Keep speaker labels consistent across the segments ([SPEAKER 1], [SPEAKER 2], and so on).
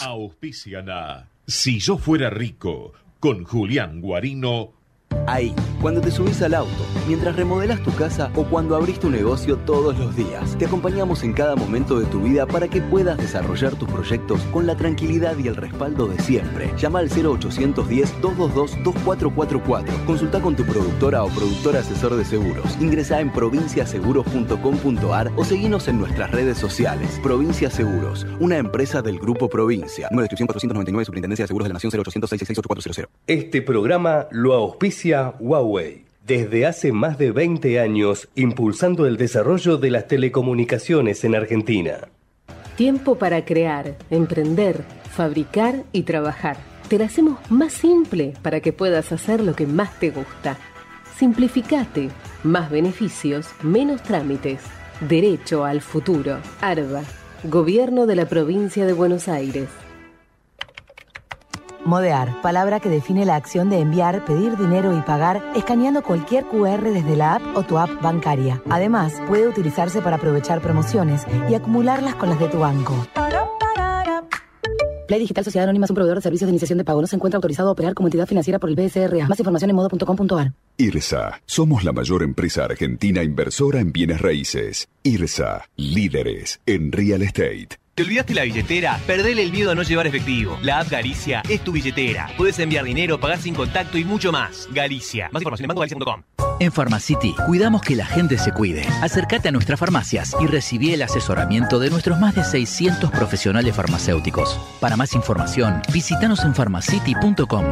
[SPEAKER 1] Auspician Si yo fuera rico, con Julián Guarino
[SPEAKER 2] Ahí, cuando te subís al auto, mientras remodelas tu casa o cuando abrís tu negocio todos los días, te acompañamos en cada momento de tu vida para que puedas desarrollar tus proyectos con la tranquilidad y el respaldo de siempre. Llama al 0810-222-2444. Consulta con tu productora o productor asesor de seguros. Ingresa en provinciaseguros.com.ar o seguinos en nuestras redes sociales. Provincia Seguros, una empresa del Grupo Provincia. Número de inscripción 499, Superintendencia de Seguros de la Nación 0800 666
[SPEAKER 3] Este programa lo auspicia Huawei. Desde hace más de 20 años, impulsando el desarrollo de las telecomunicaciones en Argentina.
[SPEAKER 4] Tiempo para crear, emprender, fabricar y trabajar. Te la hacemos más simple para que puedas hacer lo que más te gusta. Simplificate. Más beneficios, menos trámites. Derecho al futuro. ARBA. Gobierno de la Provincia de Buenos Aires.
[SPEAKER 5] Modear, palabra que define la acción de enviar, pedir dinero y pagar escaneando cualquier QR desde la app o tu app bancaria. Además, puede utilizarse para aprovechar promociones y acumularlas con las de tu banco. Play Digital Sociedad Anónima es un proveedor de servicios de iniciación de pago. No se encuentra autorizado a operar como entidad financiera por el BSRA. Más información en modo.com.ar.
[SPEAKER 6] IRSA. Somos la mayor empresa argentina inversora en bienes raíces. IRSA. Líderes en real estate.
[SPEAKER 7] ¿Te olvidaste la billetera? Perdele el miedo a no llevar efectivo. La app Galicia es tu billetera. Puedes enviar dinero, pagar sin contacto y mucho más. Galicia. Más información en bancogalicia.com.
[SPEAKER 8] En Pharmacity cuidamos que la gente se cuide. Acércate a nuestras farmacias y recibí el asesoramiento de nuestros más de 600 profesionales farmacéuticos. Para más información, visítanos en pharmacity.com.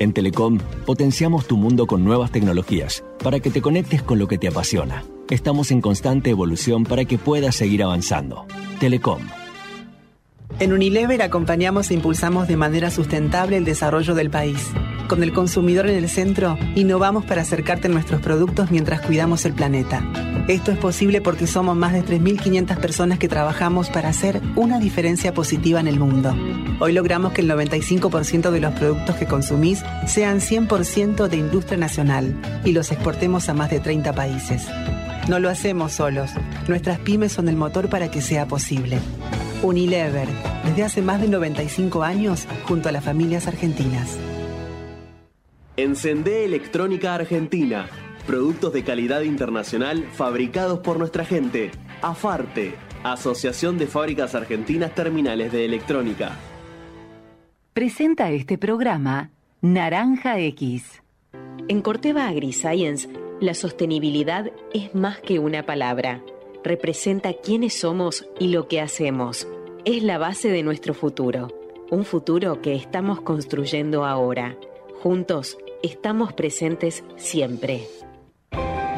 [SPEAKER 9] En Telecom potenciamos tu mundo con nuevas tecnologías para que te conectes con lo que te apasiona. Estamos en constante evolución para que puedas seguir avanzando. Telecom.
[SPEAKER 10] En Unilever acompañamos e impulsamos de manera sustentable el desarrollo del país. Con el consumidor en el centro, innovamos para acercarte a nuestros productos mientras cuidamos el planeta. Esto es posible porque somos más de 3.500 personas que trabajamos para hacer una diferencia positiva en el mundo. Hoy logramos que el 95% de los productos que consumís sean 100% de industria nacional y los exportemos a más de 30 países. No lo hacemos solos. Nuestras pymes son el motor para que sea posible. Unilever, desde hace más de 95 años, junto a las familias argentinas.
[SPEAKER 11] Encendé Electrónica Argentina. Productos de calidad internacional fabricados por nuestra gente. AFARTE, Asociación de Fábricas Argentinas Terminales de Electrónica.
[SPEAKER 12] Presenta este programa Naranja X.
[SPEAKER 13] En Corteva AgriScience, la sostenibilidad es más que una palabra. Representa quiénes somos y lo que hacemos. Es la base de nuestro futuro. Un futuro que estamos construyendo ahora. Juntos estamos presentes siempre.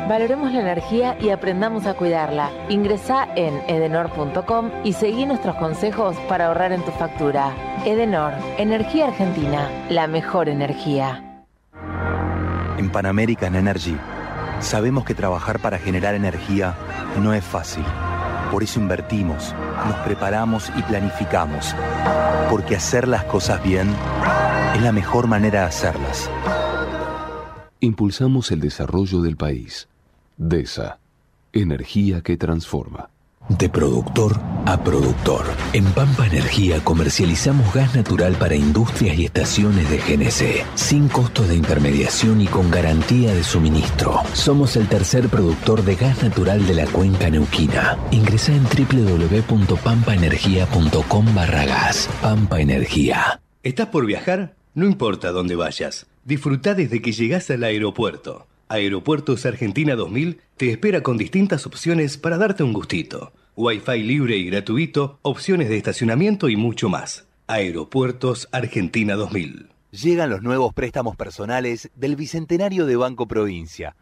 [SPEAKER 14] Valoremos la energía y aprendamos a cuidarla. Ingresa en edenor.com y seguí nuestros consejos para ahorrar en tu factura. Edenor, Energía Argentina, la mejor energía.
[SPEAKER 15] En Pan American Energy sabemos que trabajar para generar energía no es fácil. Por eso invertimos, nos preparamos y planificamos. Porque hacer las cosas bien es la mejor manera de hacerlas.
[SPEAKER 16] Impulsamos el desarrollo del país. DESA. Energía que transforma.
[SPEAKER 17] De productor a productor. En Pampa Energía comercializamos gas natural para industrias y estaciones de GNC, sin costo de intermediación y con garantía de suministro. Somos el tercer productor de gas natural de la cuenca neuquina. Ingresa en www.pampaenergia.com barra gas. Pampa Energía.
[SPEAKER 3] ¿Estás por viajar? No importa dónde vayas. Disfruta desde que llegas al aeropuerto. Aeropuertos Argentina 2000 te espera con distintas opciones para darte un gustito. Wi-Fi libre y gratuito, opciones de estacionamiento y mucho más. Aeropuertos Argentina 2000.
[SPEAKER 2] Llegan los nuevos préstamos personales del Bicentenario de Banco Provincia.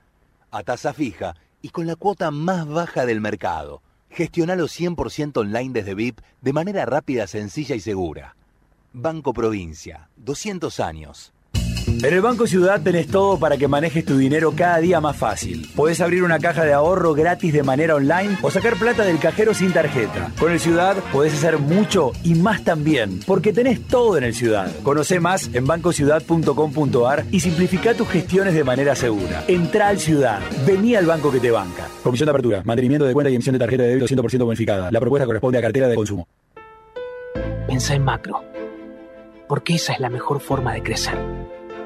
[SPEAKER 2] A tasa fija y con la cuota más baja del mercado. Gestionalo 100% online desde VIP de manera rápida, sencilla y segura. Banco Provincia, 200 años.
[SPEAKER 18] En el Banco Ciudad tenés todo para que manejes tu dinero cada día más fácil. Podés abrir una caja de ahorro gratis de manera online o sacar plata del cajero sin tarjeta. Con el Ciudad podés hacer mucho y más también, porque tenés todo en el Ciudad. Conoce más en bancociudad.com.ar y simplifica tus gestiones de manera segura. Entra al Ciudad. Vení al banco que te banca. Comisión de apertura, mantenimiento de cuenta y emisión de tarjeta de débito 100% bonificada. La propuesta corresponde a cartera de consumo.
[SPEAKER 9] Pensá en macro. Porque esa es la mejor forma de crecer,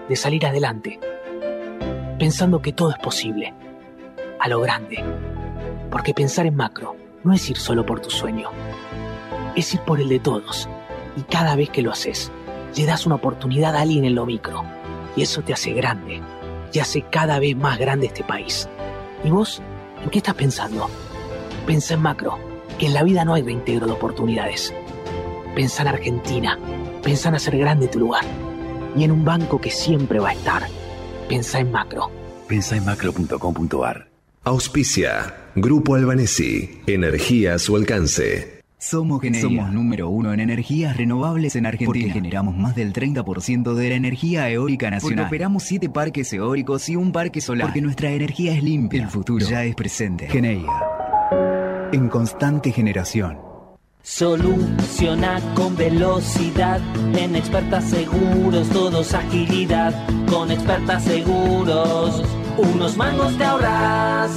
[SPEAKER 9] de salir adelante, pensando que todo es posible, a lo grande. Porque pensar en macro no es ir solo por tu sueño, es ir por el de todos. Y cada vez que lo haces, le das una oportunidad a alguien en lo micro. Y eso te hace grande, y hace cada vez más grande este país. ¿Y vos? ¿En qué estás pensando? Pensa en macro, que en la vida no hay reintegro de oportunidades. Pensa en Argentina, pensa en hacer grande tu lugar. Y en un banco que siempre va a estar. Pensa en macro.
[SPEAKER 19] Pensa en macro.com.ar. Auspicia. Grupo Albanesi. Energía a su alcance.
[SPEAKER 20] Somos Somos número uno en energías renovables en Argentina. Porque generamos más del 30% de la energía eólica nacional. Porque operamos siete parques eólicos y un parque solar. Porque nuestra energía es limpia. El futuro ya es presente. Geneia. En constante generación.
[SPEAKER 21] Soluciona con velocidad. En expertas seguros, todos agilidad. Con expertas seguros, unos mangos te ahorras.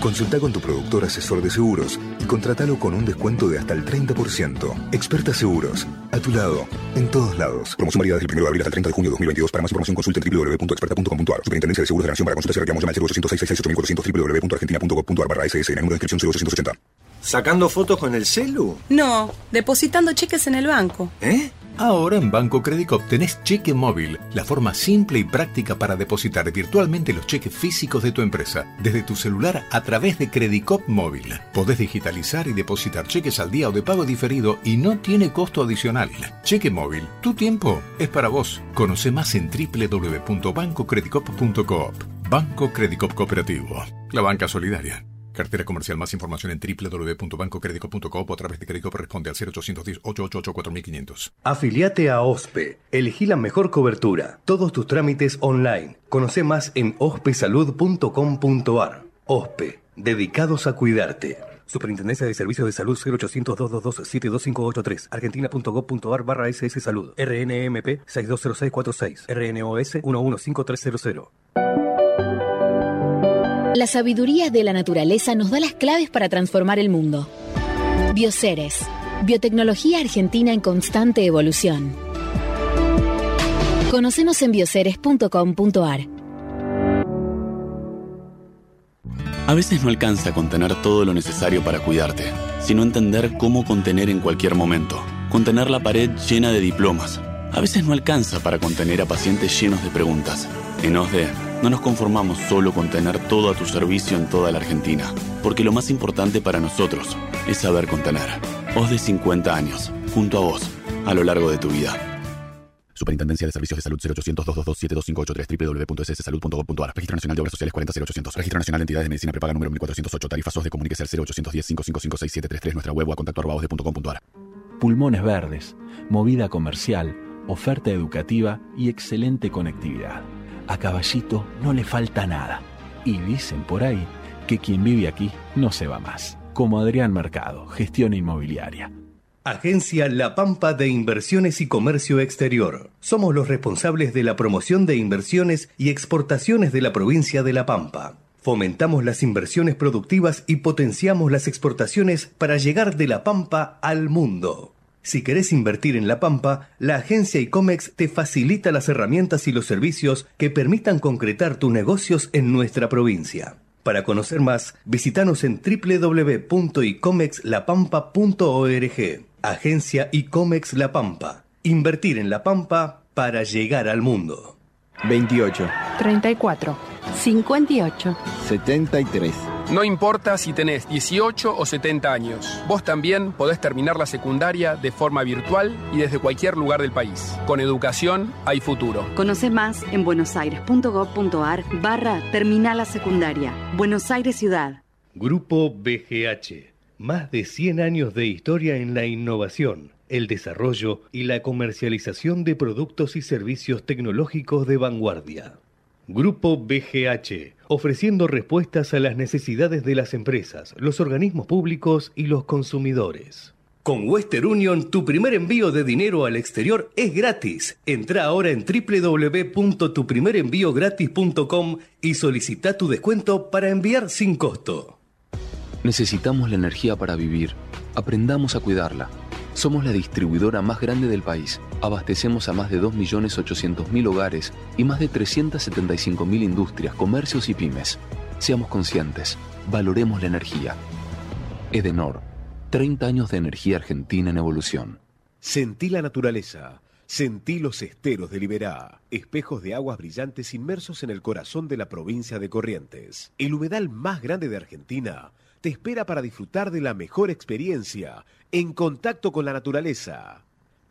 [SPEAKER 19] Consulta con tu productor asesor de seguros y contratalo con un descuento de hasta el 30%. Experta Seguros, a tu lado, en todos lados. Promoción válida desde el 1 de abril hasta el 30 de junio de 2022. Para más información consulta en www.experta.com.ar. Superintendencia de Seguros de la Nación para consultas y reclamos llama al 0800 www.argentina.gov.ar barra SS en el número de inscripción 0880.
[SPEAKER 22] ¿Sacando fotos con el celu?
[SPEAKER 23] No, depositando cheques en el banco.
[SPEAKER 22] ¿Eh?
[SPEAKER 24] Ahora en Banco Credicop tenés cheque móvil, la forma simple y práctica para depositar virtualmente los cheques físicos de tu empresa, desde tu celular a través de Credicop Móvil. Podés digitalizar y depositar cheques al día o de pago diferido y no tiene costo adicional. Cheque móvil, tu tiempo es para vos. Conoce más en www.bancocredicop.coop. Banco Credicop Cooperativo, la banca solidaria. Cartera comercial. Más información en www.bancocredico.com o a través de crédito corresponde al 0810-888-4500.
[SPEAKER 3] Afiliate a OSPE. Elegí la mejor cobertura. Todos tus trámites online. Conoce más en ospesalud.com.ar. OSPE. Dedicados a cuidarte. Superintendencia de Servicios de Salud 0800-222-72583. Argentina.gov.ar barra SS Salud. RNMP 620646. RNOS 115300.
[SPEAKER 25] La sabiduría de la naturaleza nos da las claves para transformar el mundo. Bioceres, biotecnología argentina en constante evolución. Conocenos en bioceres.com.ar.
[SPEAKER 26] A veces no alcanza contener todo lo necesario para cuidarte, sino entender cómo contener en cualquier momento. Contener la pared llena de diplomas. A veces no alcanza para contener a pacientes llenos de preguntas. En OSDE no nos conformamos solo con tener todo a tu servicio en toda la Argentina, porque lo más importante para nosotros es saber contener. OSDE 50 años, junto a vos, a lo largo de tu vida.
[SPEAKER 27] Superintendencia de Servicios de Salud 0800-222-72583 www.sssalud.gov.ar Registro Nacional de Obras Sociales 40800 Registro Nacional de Entidades de Medicina Prepaga número 1408 Tarifa SOS de Comuníquese al 0810-555-6733 Nuestra web o a contacto arroba osde.com.ar
[SPEAKER 28] Pulmones verdes, movida comercial, oferta educativa y excelente conectividad. A Caballito no le falta nada. Y dicen por ahí que quien vive aquí no se va más. Como Adrián Mercado, gestión inmobiliaria.
[SPEAKER 3] Agencia La Pampa de Inversiones y Comercio Exterior. Somos los responsables de la promoción de inversiones y exportaciones de la provincia de La Pampa. Fomentamos las inversiones productivas y potenciamos las exportaciones para llegar de La Pampa al mundo. Si querés invertir en La Pampa, la agencia ICOMEX te facilita las herramientas y los servicios que permitan concretar tus negocios en nuestra provincia. Para conocer más, visitanos en www.icomexlapampa.org. Agencia ICOMEX La Pampa. Invertir en La Pampa para llegar al mundo.
[SPEAKER 29] 28.
[SPEAKER 30] 34. 58.
[SPEAKER 29] 73.
[SPEAKER 31] No importa si tenés 18 o 70 años, vos también podés terminar la secundaria de forma virtual y desde cualquier lugar del país. Con educación hay futuro.
[SPEAKER 30] Conoce más en buenosaires.gov.ar barra Terminal la Secundaria. Buenos Aires Ciudad.
[SPEAKER 3] Grupo BGH. Más de 100 años de historia en la innovación, el desarrollo y la comercialización de productos y servicios tecnológicos de vanguardia. Grupo BGH, ofreciendo respuestas a las necesidades de las empresas, los organismos públicos y los consumidores. Con Western Union, tu primer envío de dinero al exterior es gratis. Entra ahora en www.tuprimerenviogratis.com y solicita tu descuento para enviar sin costo.
[SPEAKER 16] Necesitamos la energía para vivir. Aprendamos a cuidarla. Somos la distribuidora más grande del país. Abastecemos a más de 2.800.000 hogares y más de 375.000 industrias, comercios y pymes. Seamos conscientes, valoremos la energía. Edenor, 30 años de energía argentina en evolución.
[SPEAKER 32] Sentí la naturaleza. Sentí los esteros de Liberá, espejos de aguas brillantes inmersos en el corazón de la provincia de Corrientes. El humedal más grande de Argentina te espera para disfrutar de la mejor experiencia en contacto con la naturaleza.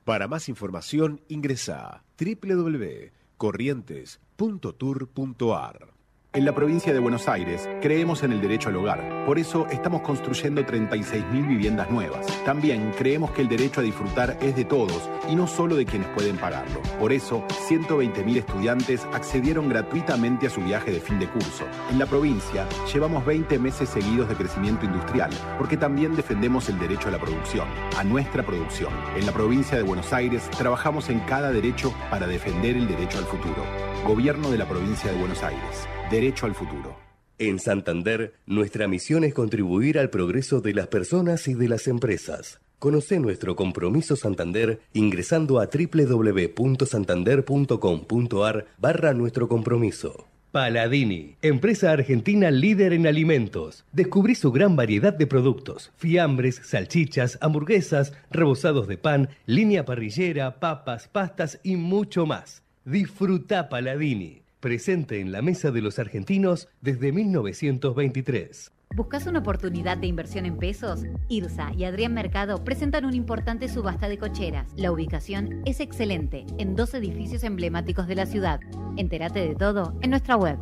[SPEAKER 32] Para más información ingresa www.corrientes.tour.ar.
[SPEAKER 33] En la provincia de Buenos Aires creemos en el derecho al hogar. Por eso estamos construyendo 36.000 viviendas nuevas. También creemos que el derecho a disfrutar es de todos y no solo de quienes pueden pagarlo. Por eso, 120.000 estudiantes accedieron gratuitamente a su viaje de fin de curso. En la provincia llevamos 20 meses seguidos de crecimiento industrial, porque también defendemos el derecho a la producción, a nuestra producción. En la provincia de Buenos Aires trabajamos en cada derecho para defender el derecho al futuro. Gobierno de la provincia de Buenos Aires. Derecho al futuro.
[SPEAKER 3] En Santander, nuestra misión es contribuir al progreso de las personas y de las empresas. Conoce nuestro compromiso Santander ingresando a www.santander.com.ar barra nuestro compromiso. Paladini, empresa argentina líder en alimentos. Descubrí su gran variedad de productos: fiambres, salchichas, hamburguesas, rebozados de pan, línea parrillera, papas, pastas y mucho más. Disfruta Paladini presente en la mesa de los argentinos desde 1923.
[SPEAKER 34] ¿Buscas una oportunidad de inversión en pesos? IRSA y Adrián Mercado presentan una importante subasta de cocheras. La ubicación es excelente, en dos edificios emblemáticos de la ciudad. Entérate de todo en nuestra web.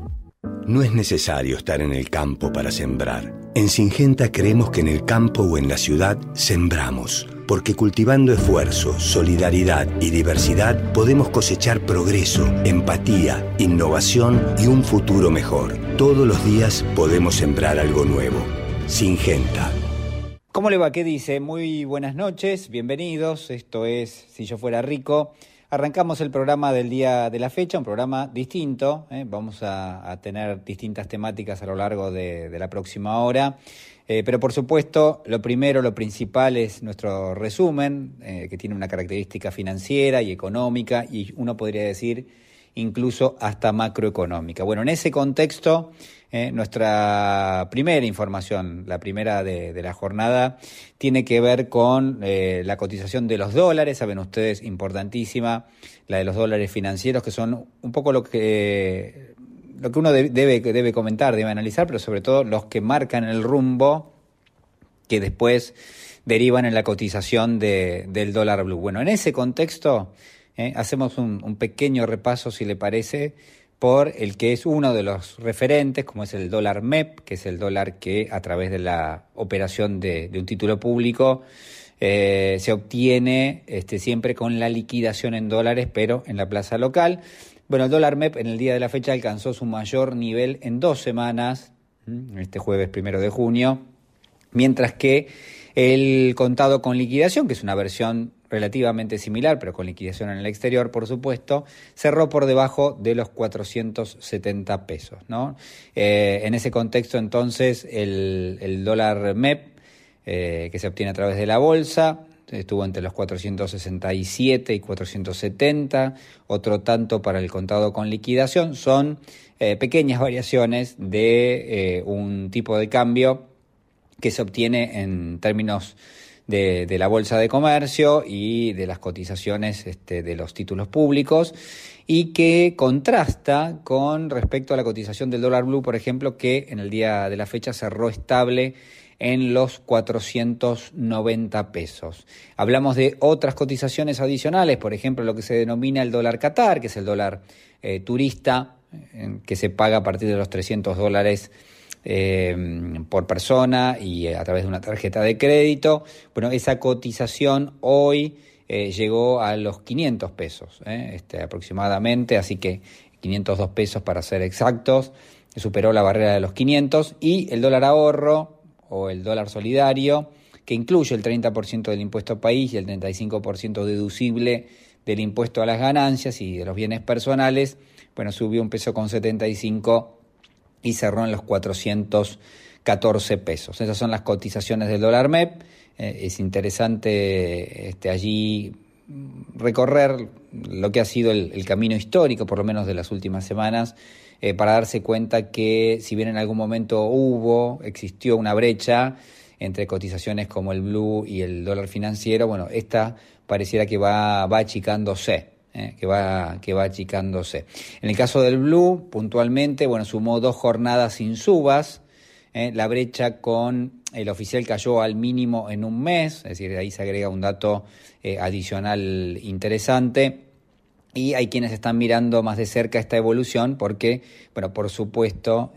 [SPEAKER 35] No es necesario estar en el campo para sembrar. En Singenta creemos que en el campo o en la ciudad sembramos porque cultivando esfuerzo, solidaridad y diversidad podemos cosechar progreso, empatía, innovación y un futuro mejor. Todos los días podemos sembrar algo nuevo. Singenta.
[SPEAKER 36] ¿Cómo le va? ¿Qué dice? Muy buenas noches, bienvenidos. Esto es Si yo fuera rico. Arrancamos el programa del día de la fecha, un programa distinto. ¿eh? Vamos a, tener distintas temáticas a lo largo de, la próxima hora. Eh, pero por supuesto, lo primero, lo principal es nuestro resumen, eh, que tiene una característica financiera y económica y uno podría decir incluso hasta macroeconómica. Bueno, en ese contexto, eh, nuestra primera información, la primera de, la jornada, tiene que ver con la cotización de los dólares, saben ustedes, importantísima, la de los dólares financieros, que son un poco lo que lo que uno debe, debe comentar, debe analizar, pero sobre todo los que marcan el rumbo que después derivan en la cotización de, del dólar blue. Bueno, en ese contexto eh, hacemos un, pequeño repaso, si le parece, por el que es uno de los referentes, como es el dólar MEP, que es el dólar que a través de la operación de, un título público eh, se obtiene este, siempre con la liquidación en dólares, pero en la plaza local. Bueno, el dólar MEP en el día de la fecha alcanzó su mayor nivel en dos semanas, este jueves primero de junio, mientras que el contado con liquidación, que es una versión relativamente similar, pero con liquidación en el exterior, por supuesto, cerró por debajo de los 470 pesos. ¿no? Eh, en ese contexto, entonces, el, dólar MEP, eh, que se obtiene a través de la bolsa, estuvo entre los 467 y 470, otro tanto para el contado con liquidación, son eh, pequeñas variaciones de un tipo de cambio que se obtiene en términos de, la bolsa de comercio y de las cotizaciones este, de los títulos públicos y que contrasta con respecto a la cotización del dólar blue, por ejemplo, que en el día de la fecha cerró estable en los 490 pesos. Hablamos de otras cotizaciones adicionales, por ejemplo, lo que se denomina el dólar Qatar, que es el dólar eh, turista, que se paga a partir de los 300 dólares eh, por persona y a través de una tarjeta de crédito. Bueno, esa cotización hoy eh, llegó a los 500 pesos este, aproximadamente, así que 502 pesos para ser exactos, superó la barrera de los 500 y el dólar ahorro o el dólar solidario, que incluye el 30% del impuesto país y el 35% deducible del impuesto a las ganancias y de los bienes personales, bueno, subió un peso con 75 y cerró en los 414 14 pesos. Esas son las cotizaciones del dólar MEP. Eh, es interesante este, allí recorrer lo que ha sido el, camino histórico, por lo menos de las últimas semanas, eh, para darse cuenta que si bien en algún momento hubo, existió una brecha entre cotizaciones como el blue y el dólar financiero, bueno, esta pareciera que va, va achicándose. Eh, que, va, que va achicándose. En el caso del Blue, puntualmente, bueno, sumó dos jornadas sin subas. Eh, la brecha con el oficial cayó al mínimo en un mes, es decir, ahí se agrega un dato eh, adicional interesante. Y hay quienes están mirando más de cerca esta evolución porque, bueno, por supuesto,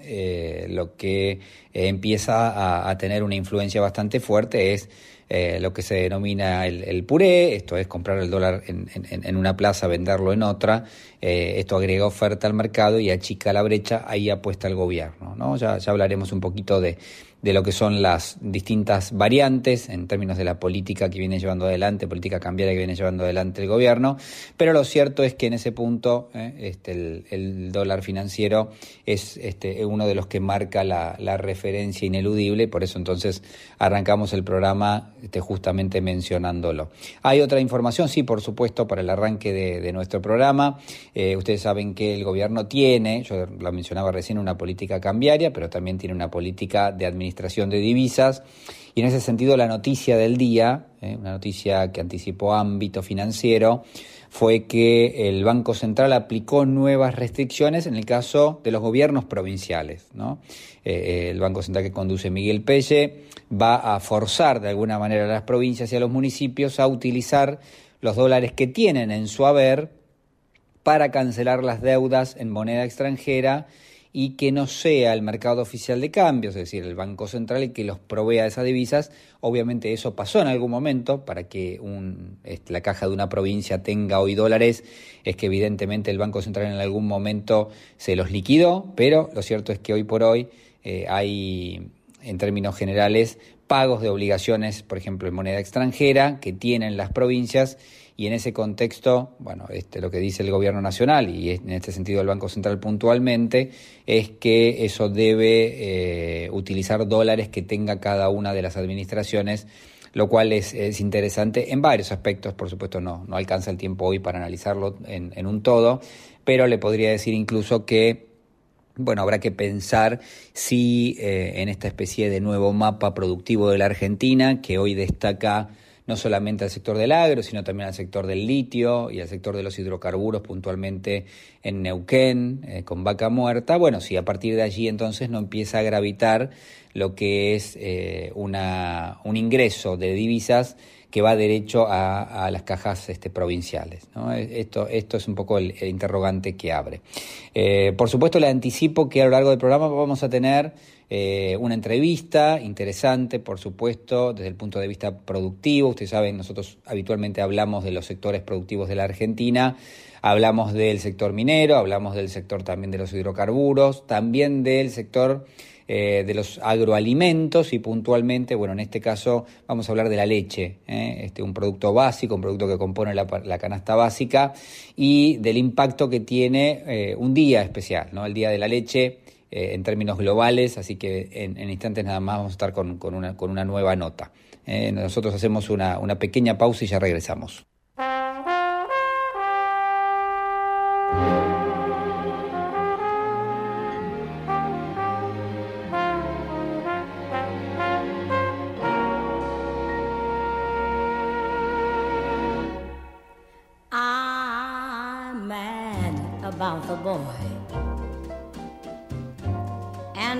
[SPEAKER 36] lo que empieza a, tener una influencia bastante fuerte es eh, lo que se denomina el, puré, esto es comprar el dólar en, una plaza, venderlo en otra, eh, esto agrega oferta al mercado y achica la brecha, ahí apuesta el gobierno. ¿no? Ya, ya hablaremos un poquito de, de lo que son las distintas variantes en términos de la política que viene llevando adelante, política cambiaria que viene llevando adelante el gobierno, pero lo cierto es que en ese punto eh, este, el, dólar financiero es este, uno de los que marca la, referencia ineludible, por eso entonces arrancamos el programa este, justamente mencionándolo. Hay otra información, sí, por supuesto, para el arranque de, nuestro programa. Eh, ustedes saben que el gobierno tiene, yo lo mencionaba recién, una política cambiaria, pero también tiene una política de administración de divisas. Y en ese sentido la noticia del día, eh, una noticia que anticipó ámbito financiero, fue que el Banco Central aplicó nuevas restricciones en el caso de los gobiernos provinciales. ¿no? Eh, eh, el Banco Central que conduce Miguel Pelle va a forzar de alguna manera a las provincias y a los municipios a utilizar los dólares que tienen en su haber para cancelar las deudas en moneda extranjera y que no sea el mercado oficial de cambios, es decir, el Banco Central el que los provea esas divisas. Obviamente eso pasó en algún momento para que un, este, la caja de una provincia tenga hoy dólares, es que evidentemente el Banco Central en algún momento se los liquidó, pero lo cierto es que hoy por hoy eh, hay, en términos generales, pagos de obligaciones, por ejemplo, en moneda extranjera, que tienen las provincias y en ese contexto, bueno, este, lo que dice el Gobierno Nacional y en este sentido el Banco Central puntualmente es que eso debe eh, utilizar dólares que tenga cada una de las administraciones lo cual es, interesante en varios aspectos, por supuesto no, no alcanza el tiempo hoy para analizarlo en, un todo, pero le podría decir incluso que bueno, habrá que pensar si eh, en esta especie de nuevo mapa productivo de la Argentina, que hoy destaca no solamente al sector del agro, sino también al sector del litio y al sector de los hidrocarburos, puntualmente en Neuquén, eh, con vaca muerta. Bueno, si a partir de allí entonces no empieza a gravitar lo que es eh, una, un ingreso de divisas que va derecho a, las cajas este, provinciales. Esto, esto es un poco el, interrogante que abre. Eh, por supuesto, le anticipo que a lo largo del programa vamos a tener eh, una entrevista interesante, por supuesto, desde el punto de vista productivo. Ustedes saben, nosotros habitualmente hablamos de los sectores productivos de la Argentina, hablamos del sector minero, hablamos del sector también de los hidrocarburos, también del sector eh, de los agroalimentos y puntualmente, bueno, en este caso vamos a hablar de la leche, ¿eh? este, un producto básico, un producto que compone la, canasta básica y del impacto que tiene un día especial, ¿no? El Día de la Leche eh, en términos globales, así que en, instantes nada más vamos a estar con, una, con una, nueva nota. Eh, nosotros hacemos una, pequeña pausa y ya regresamos.
[SPEAKER 37] about boy.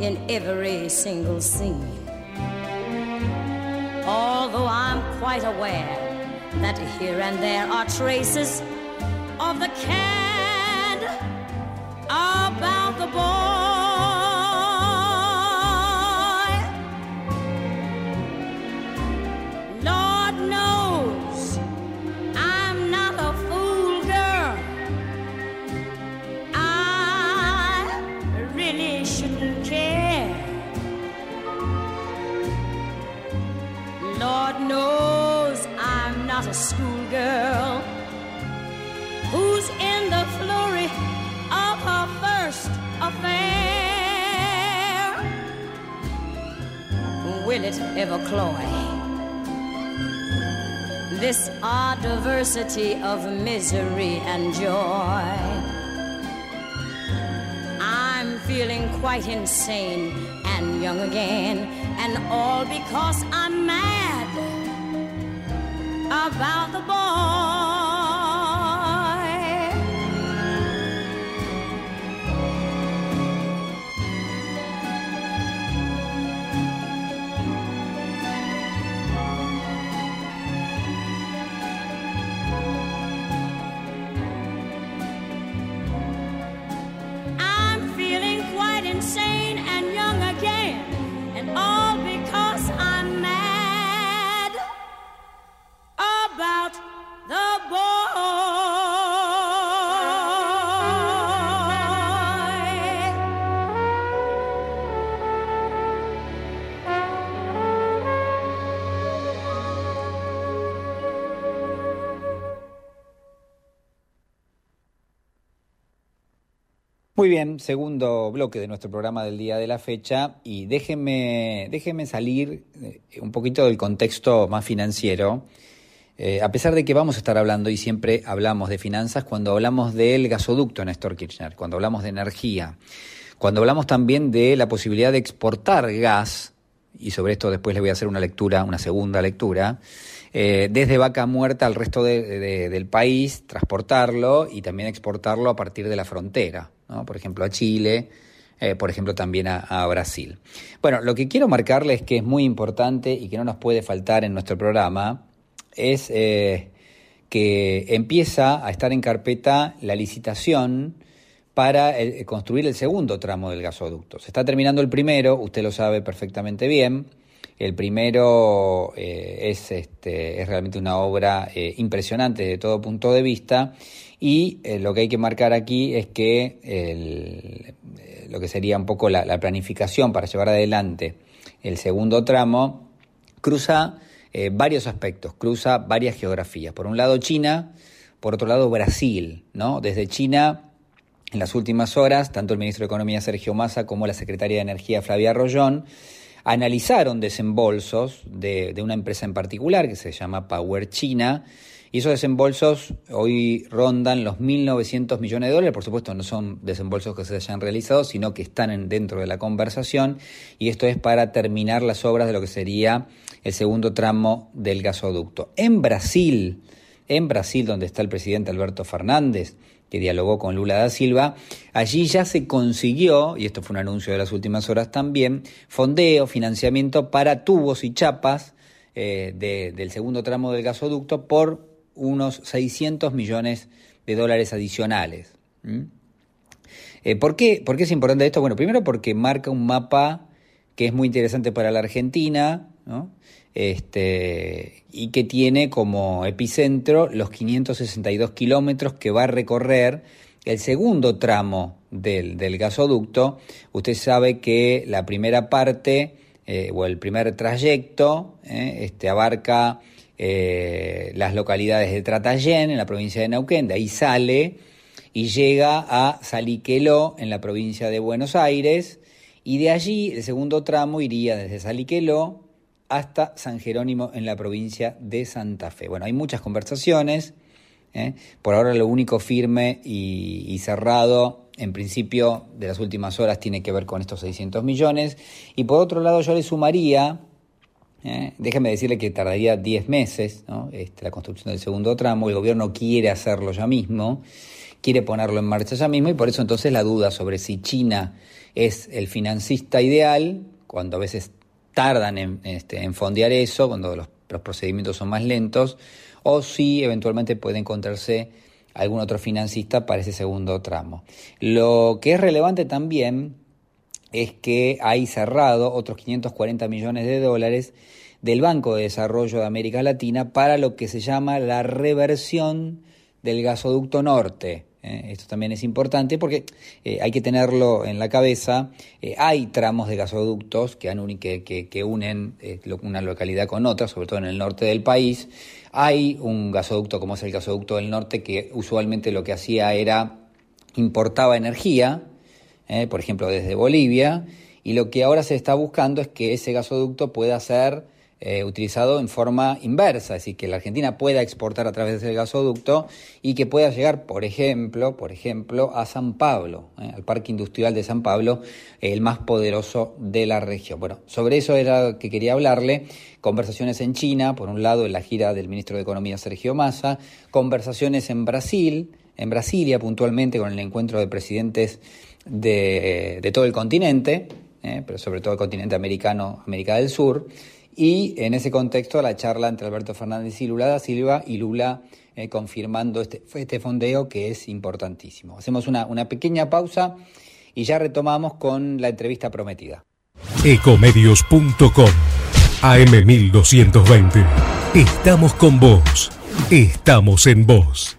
[SPEAKER 37] in every single scene. Although I'm quite aware that here and there are traces of the cad This odd diversity of misery and joy. I'm feeling quite insane and young again, and all because I'm mad about the boy.
[SPEAKER 36] Muy bien, segundo bloque de nuestro programa del día de la fecha y déjenme, déjenme salir eh, un poquito del contexto más financiero. Eh, a pesar de que vamos a estar hablando y siempre hablamos de finanzas cuando hablamos del gasoducto Néstor Kirchner, cuando hablamos de energía, cuando hablamos también de la posibilidad de exportar gas, y sobre esto después le voy a hacer una lectura, una segunda lectura, eh, desde Vaca Muerta al resto de- de- del país, transportarlo y también exportarlo a partir de la frontera, por ejemplo a Chile, eh, por ejemplo también a, Brasil. Bueno, lo que quiero marcarles que es muy importante y que no nos puede faltar en nuestro programa es eh, que empieza a estar en carpeta la licitación para eh, construir el segundo tramo del gasoducto. Se está terminando el primero, usted lo sabe perfectamente bien. El primero eh, es, este, es realmente una obra eh, impresionante desde todo punto de vista y eh, lo que hay que marcar aquí es que lo que sería un poco la, la planificación para llevar adelante el segundo tramo cruza varios aspectos, cruza varias geografías. Por un lado China, por otro lado Brasil, ¿no? Desde China en las últimas horas, tanto el ministro de Economía Sergio Massa como la secretaria de Energía Flavia Rollón analizaron desembolsos de, de una empresa en particular que se llama Power China. Y esos desembolsos hoy rondan los 1.900 millones de dólares. Por supuesto, no son desembolsos que se hayan realizado, sino que están en- dentro de la conversación. Y esto es para terminar las obras de lo que sería el segundo tramo del gasoducto. En Brasil, en Brasil, donde está el presidente Alberto Fernández, que dialogó con Lula da Silva, allí ya se consiguió, y esto fue un anuncio de las últimas horas también, fondeo, financiamiento para tubos y chapas eh, de- del segundo tramo del gasoducto por unos 600 millones de dólares adicionales. ¿Mm? Eh, ¿por, qué, ¿Por qué es importante esto? Bueno, primero porque marca un mapa que es muy interesante para la Argentina, ¿no? Este, y que tiene como epicentro los 562 kilómetros que va a recorrer el segundo tramo del, del gasoducto. Usted sabe que la primera parte eh, o el primer trayecto eh, este, abarca eh, las localidades de Tratayén, en la provincia de Neuquén, de ahí sale y llega a Saliqueló, en la provincia de Buenos Aires, y de allí el segundo tramo iría desde Saliqueló hasta San Jerónimo, en la provincia de Santa Fe. Bueno, hay muchas conversaciones, ¿eh? por ahora lo único firme y, cerrado, en principio, de las últimas horas tiene que ver con estos 600 millones, y por otro lado yo le sumaría ¿eh? Déjeme decirle que tardaría 10 meses ¿no? este, la construcción del segundo tramo. El gobierno quiere hacerlo ya mismo, quiere ponerlo en marcha ya mismo y por eso entonces la duda sobre si China es el financista ideal, cuando a veces tardan en, este, en fondear eso, cuando los, los procedimientos son más lentos, o si eventualmente puede encontrarse algún otro financista para ese segundo tramo. Lo que es relevante también es que hay cerrado otros 540 millones de dólares del Banco de Desarrollo de América Latina para lo que se llama la reversión del gasoducto norte. ¿Eh? esto también es importante porque eh, hay que tenerlo en la cabeza. Eh, hay tramos de gasoductos que, que, que unen una localidad con otra, sobre todo en el norte del país. Hay un gasoducto como es el gasoducto del norte que usualmente lo que hacía era importaba energía, por ejemplo desde Bolivia, y lo que ahora se está buscando es que ese gasoducto pueda ser eh, utilizado en forma inversa, decir, que la Argentina pueda exportar a través del gasoducto y que pueda llegar, por ejemplo, por ejemplo, a San Pablo, eh, al Parque Industrial de San Pablo, el más poderoso de la región. Bueno, sobre eso era que quería hablarle. Conversaciones en China, por un lado, en la gira del ministro de Economía Sergio Massa, conversaciones en Brasil, en Brasilia puntualmente, con el encuentro de presidentes de, todo el continente, eh, pero sobre todo el continente americano, América del Sur, y en ese contexto la charla entre Alberto Fernández y Lula da Silva y Lula eh, confirmando este, este fondeo que es importantísimo. Hacemos una, una pequeña pausa y ya retomamos con la entrevista prometida.
[SPEAKER 38] Ecomedios.com AM1220. Estamos con vos. Estamos en vos.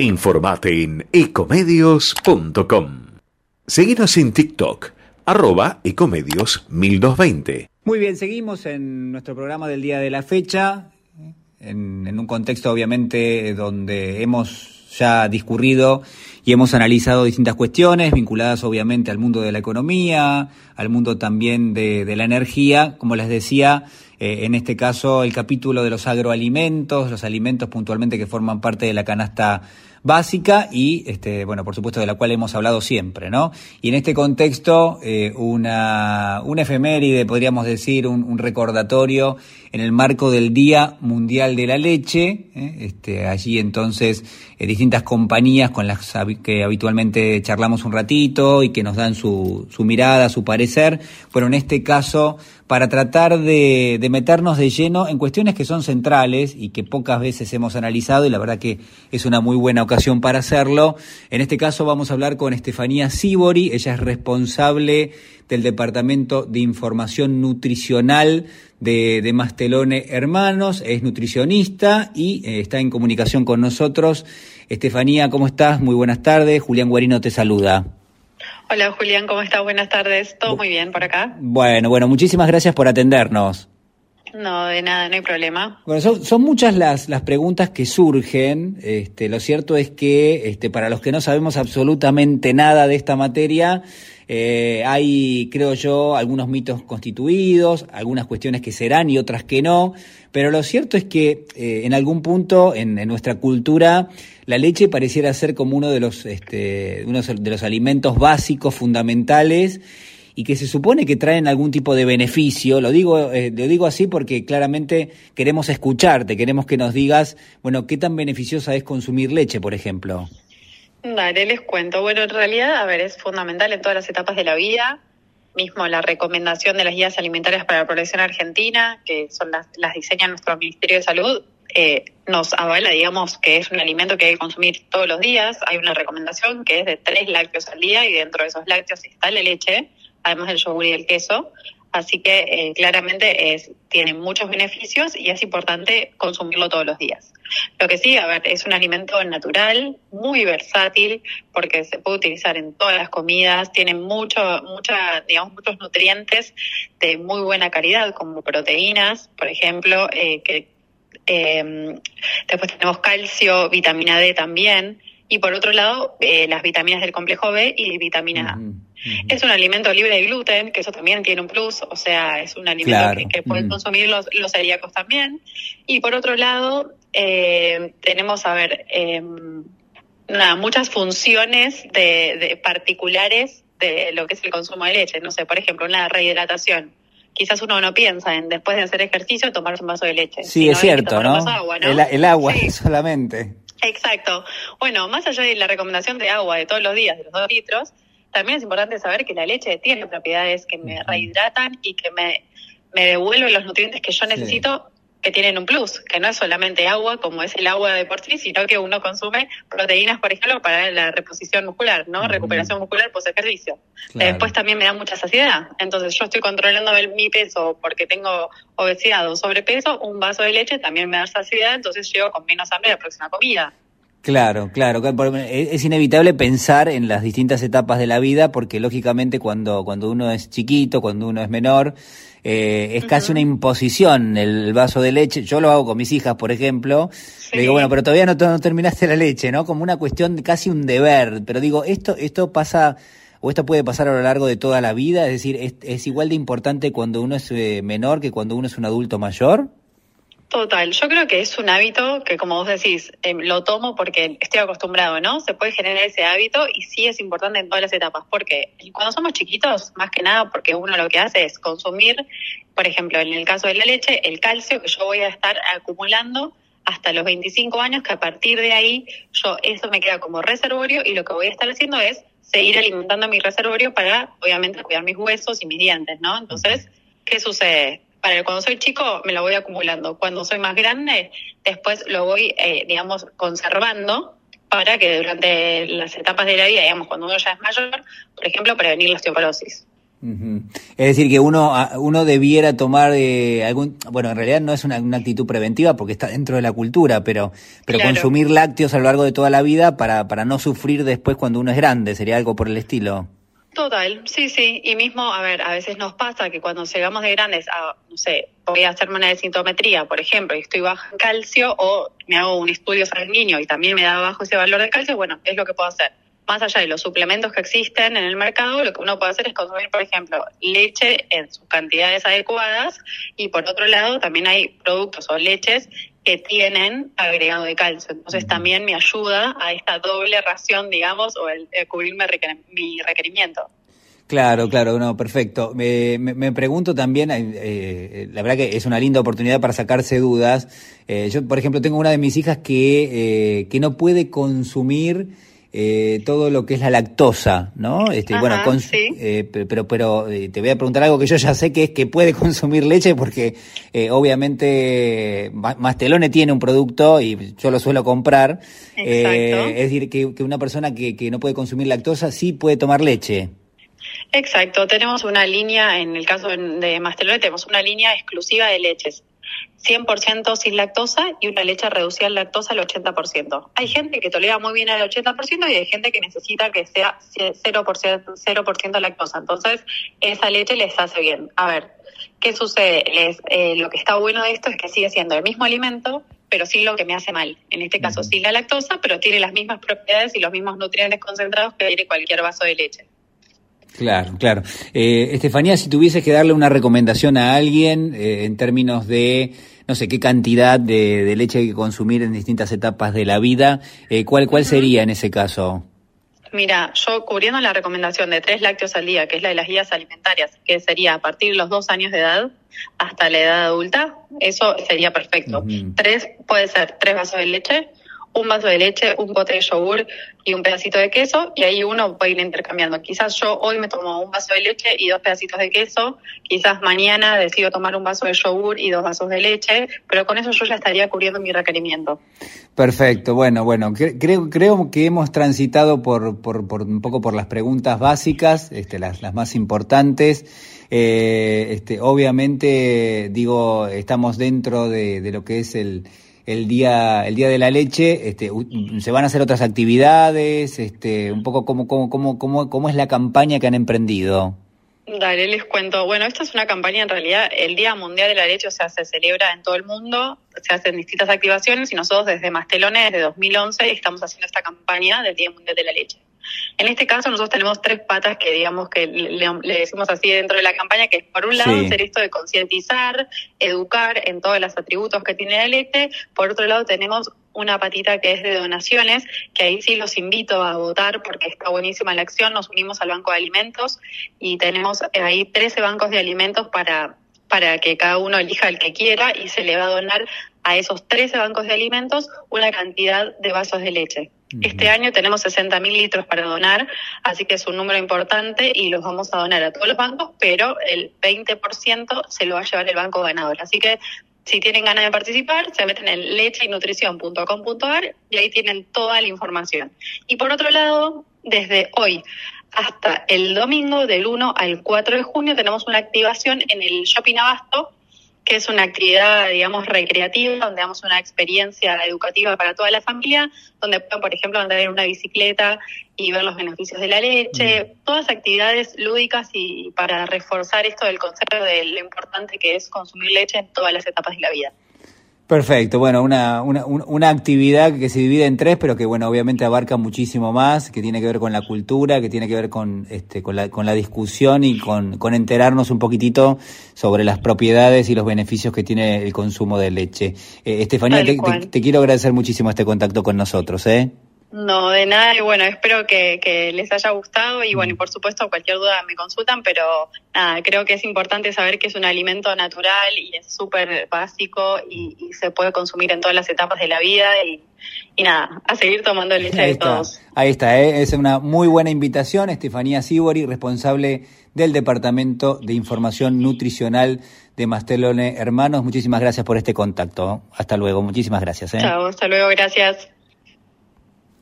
[SPEAKER 39] Informate en ecomedios.com. Seguinos en TikTok, arroba ecomedios 1220.
[SPEAKER 36] Muy bien, seguimos en nuestro programa del día de la fecha, en, un contexto obviamente donde hemos ya discurrido y hemos analizado distintas cuestiones vinculadas obviamente al mundo de la economía, al mundo también de, de la energía, como les decía, eh, en este caso el capítulo de los agroalimentos, los alimentos puntualmente que forman parte de la canasta básica y, este, bueno, por supuesto, de la cual hemos hablado siempre, ¿no? Y en este contexto, eh, una, una efeméride, podríamos decir, un, recordatorio en el marco del Día Mundial de la Leche. ¿eh? Este, allí entonces eh, distintas compañías con las que habitualmente charlamos un ratito y que nos dan su, su mirada, su parecer. Bueno, en este caso para tratar de, de, meternos de lleno en cuestiones que son centrales y que pocas veces hemos analizado y la verdad que es una muy buena ocasión para hacerlo. En este caso vamos a hablar con Estefanía Sibori, ella es responsable del Departamento de Información Nutricional de, de Mastelone Hermanos, es nutricionista y eh, está en comunicación con nosotros. Estefanía, ¿cómo estás? Muy buenas tardes. Julián Guarino te saluda.
[SPEAKER 40] Hola Julián, ¿cómo estás? Buenas tardes. ¿Todo muy bien por acá?
[SPEAKER 36] Bueno, bueno, muchísimas gracias por atendernos.
[SPEAKER 40] No, de nada, no hay problema.
[SPEAKER 36] Bueno, son, muchas las, las preguntas que surgen. Este, lo cierto es que este, para los que no sabemos absolutamente nada de esta materia, eh, hay, creo yo, algunos mitos constituidos, algunas cuestiones que serán y otras que no, pero lo cierto es que eh, en algún punto en, nuestra cultura la leche pareciera ser como uno de los, este, uno de los alimentos básicos, fundamentales, y que se supone que traen algún tipo de beneficio. Lo digo, eh, lo digo así porque claramente queremos escucharte, queremos que nos digas, bueno, qué tan beneficiosa es consumir leche, por ejemplo.
[SPEAKER 40] Dale, les cuento. Bueno, en realidad, a ver, es fundamental en todas las etapas de la vida. Mismo la recomendación de las guías alimentarias para la población argentina, que son las, las diseña nuestro Ministerio de Salud, eh, nos avala, digamos, que es un alimento que hay que consumir todos los días. Hay una recomendación que es de tres lácteos al día y dentro de esos lácteos está la leche, además del yogur y el queso. Así que eh, claramente es, tiene muchos beneficios y es importante consumirlo todos los días. Lo que sí, a ver, es un alimento natural, muy versátil, porque se puede utilizar en todas las comidas, tiene mucho, mucha, digamos, muchos nutrientes de muy buena calidad, como proteínas, por ejemplo, eh, que eh, después tenemos calcio, vitamina D también, y por otro lado, eh, las vitaminas del complejo B y vitamina A. Es un alimento libre de gluten, que eso también tiene un plus, o sea, es un alimento que, pueden consumir los, los celíacos también. Y por otro lado, eh, tenemos, a ver, nada, muchas funciones de, de, particulares de lo que es el consumo de leche. No sé, por ejemplo, una rehidratación quizás uno no piensa en después de hacer ejercicio tomarse un vaso de leche.
[SPEAKER 36] Sí, es cierto, ¿no?
[SPEAKER 40] agua, ¿no?
[SPEAKER 36] El, el agua
[SPEAKER 40] Sí.
[SPEAKER 36] solamente.
[SPEAKER 40] Exacto. Bueno, más allá de la recomendación de agua de todos los días, de los dos litros, también es importante saber que la leche tiene propiedades que me rehidratan y que me, me devuelven los nutrientes que yo necesito, que tienen un plus, que no es solamente agua, como es el agua de por sí, sino que uno consume proteínas, por ejemplo, para la reposición muscular, ¿no? Recuperación muscular post ejercicio.
[SPEAKER 36] Claro.
[SPEAKER 40] Después también me da mucha saciedad. Entonces yo estoy controlando el- mi peso porque tengo obesidad o sobrepeso, un vaso de leche también me da saciedad, entonces llego con menos hambre a la próxima comida.
[SPEAKER 36] Claro, claro. claro, porque Es inevitable pensar en las distintas etapas de la vida porque lógicamente cuando, cuando uno es chiquito, cuando uno es menor, eh, es casi una imposición el vaso de leche. Yo lo hago con mis hijas, por ejemplo. Le digo, bueno, pero todavía no, no terminaste la leche, ¿no? Como una cuestión, de casi un deber. Pero digo, esto, esto pasa, o esto puede pasar a lo largo de toda la vida, es decir, es, es igual de importante cuando uno es eh, menor que cuando uno es un adulto mayor.
[SPEAKER 40] Total, yo creo que es un hábito que, como vos decís, eh, lo tomo porque estoy acostumbrado, ¿no? Se puede generar ese hábito y sí es importante en todas las etapas, porque cuando somos chiquitos, más que nada, porque uno lo que hace es consumir, por ejemplo, en el caso de la leche, el calcio que yo voy a estar acumulando hasta los 25 años, que a partir de ahí yo eso me queda como reservorio y lo que voy a estar haciendo es seguir alimentando mi reservorio para, obviamente, cuidar mis huesos y mis dientes, ¿no? Entonces, ¿qué sucede? Para cuando soy chico me lo voy acumulando. Cuando soy más grande, después lo voy, eh, digamos, conservando para que durante las etapas de la vida, digamos, cuando uno ya es mayor, por ejemplo, prevenir la osteoporosis.
[SPEAKER 36] Es decir, que uno, uno debiera tomar eh, algún, bueno, en realidad no es una, una actitud preventiva porque está dentro de la cultura, pero, pero
[SPEAKER 40] Claro.
[SPEAKER 36] consumir lácteos a lo largo de toda la vida para, para no sufrir después cuando uno es grande, sería algo por el estilo.
[SPEAKER 40] Total, sí, sí. Y mismo, a ver, a veces nos pasa que cuando llegamos de grandes a, no sé, voy a hacerme una desintometría, por ejemplo, y estoy baja en calcio, o me hago un estudio sanguíneo y también me da bajo ese valor de calcio, bueno, es lo que puedo hacer. Más allá de los suplementos que existen en el mercado, lo que uno puede hacer es consumir, por ejemplo, leche en sus cantidades adecuadas y por otro lado también hay productos o leches que tienen agregado de calcio. Entonces también me ayuda a esta doble ración, digamos, o el, el cubrirme requer- mi requerimiento.
[SPEAKER 36] Claro, claro, no, perfecto. Me, me, me pregunto también, eh, eh, la verdad que es una linda oportunidad para sacarse dudas. Eh, yo, por ejemplo, tengo una de mis hijas que, eh, que no puede consumir eh, todo lo que es la lactosa, ¿no? Este,
[SPEAKER 40] Ajá,
[SPEAKER 36] bueno,
[SPEAKER 40] sí.
[SPEAKER 36] eh, pe- pero, pero eh, te voy a preguntar algo que yo ya sé que es que puede consumir leche porque eh, obviamente Ma- Mastelone tiene un producto y yo lo suelo comprar.
[SPEAKER 40] Exacto.
[SPEAKER 36] es decir, que, que una persona que, que no puede consumir lactosa sí puede tomar leche.
[SPEAKER 40] Exacto, tenemos una línea, en el caso de Mastelone, tenemos una línea exclusiva de leches. 100% sin lactosa y una leche reducida en lactosa al 80%. Hay gente que tolera muy bien el 80% y hay gente que necesita que sea 0%, 0 lactosa. Entonces, esa leche les hace bien. A ver, ¿qué sucede? Les, eh, lo que está bueno de esto es que sigue siendo el mismo alimento, pero sin lo que me hace mal. En este caso, sin la lactosa, pero tiene las mismas propiedades y los mismos nutrientes concentrados que tiene cualquier vaso de leche.
[SPEAKER 36] Claro, claro. Eh, Estefanía, si tuvieses que darle una recomendación a alguien eh, en términos de, no sé, qué cantidad de, de leche hay que consumir en distintas etapas de la vida, eh, ¿cuál, ¿cuál sería en ese caso?
[SPEAKER 40] Mira, yo cubriendo la recomendación de tres lácteos al día, que es la de las guías alimentarias, que sería a partir de los dos años de edad hasta la edad adulta, eso sería perfecto. Tres, puede ser tres vasos de leche, un vaso de leche, un bote de yogur y un pedacito de queso, y ahí uno puede ir intercambiando. Quizás yo hoy me tomo un vaso de leche y dos pedacitos de queso, quizás mañana decido tomar un vaso de yogur y dos vasos de leche, pero con eso yo ya estaría cubriendo mi requerimiento.
[SPEAKER 36] Perfecto, bueno, bueno, cre- creo, creo que hemos transitado por, por, por un poco por las preguntas básicas, este, las, las más importantes. Eh, este, obviamente, digo, estamos dentro de, lo que es el, el día, el día de la leche. Este, se van a hacer otras actividades, este, un poco cómo, cómo, cómo, cómo, cómo es la campaña que han emprendido.
[SPEAKER 40] Dale, les cuento. Bueno, esta es una campaña, en realidad, el Día Mundial de la Leche, o sea, se celebra en todo el mundo, se hacen distintas activaciones y nosotros desde Mastelone, desde 2011, estamos haciendo esta campaña del Día Mundial de la Leche. En este caso, nosotros tenemos tres patas que, digamos, que le, le decimos así dentro de la campaña, que es, por un lado,
[SPEAKER 41] Sí.
[SPEAKER 40] hacer esto de concientizar, educar en todos los atributos que tiene la leche. Por otro lado, tenemos una patita que es de donaciones, que ahí sí los invito a votar porque está buenísima la acción. Nos unimos al Banco de Alimentos y tenemos ahí 13 bancos de alimentos para para que cada uno elija el que quiera y se le va a donar a esos 13 bancos de alimentos una cantidad de vasos de leche. Este año tenemos 60 mil litros para donar, así que es un número importante y los vamos a donar a todos los bancos, pero el 20% se lo va a llevar el banco ganador. Así que si tienen ganas de participar, se meten en lecheynutrición.com.ar y ahí tienen toda la información. Y por otro lado, desde hoy hasta el domingo del 1 al 4 de junio tenemos una activación en el Shopping Abasto que es una actividad, digamos, recreativa, donde damos una experiencia educativa para toda la familia, donde pueden, por ejemplo, andar en una bicicleta y ver los beneficios de la leche, mm. todas actividades lúdicas y para reforzar esto del concepto de lo importante que es consumir leche en todas las etapas de la vida.
[SPEAKER 42] Perfecto, bueno, una, una, una, actividad que se divide en tres, pero que bueno, obviamente abarca muchísimo más, que tiene que ver con la cultura, que tiene que ver con, este, con, la, con la discusión y con, con enterarnos un poquitito sobre las propiedades y los beneficios que tiene el consumo de leche. Eh, Estefanía, te, te, quiero agradecer muchísimo este contacto con nosotros. ¿eh?
[SPEAKER 40] No, de nada, y bueno, espero que, les haya gustado y bueno, y por supuesto cualquier duda me consultan, pero nada, creo que es importante saber que es un alimento natural y es súper básico y, se puede consumir en todas las etapas de la vida y, nada, a seguir tomando leche de todos.
[SPEAKER 42] Ahí está, ¿eh? es una muy buena invitación, Estefanía Sibori, responsable del Departamento de Información Nutricional de Mastelone Hermanos. Muchísimas gracias por este contacto. Hasta luego, muchísimas gracias. ¿eh?
[SPEAKER 40] Chao, hasta luego, gracias.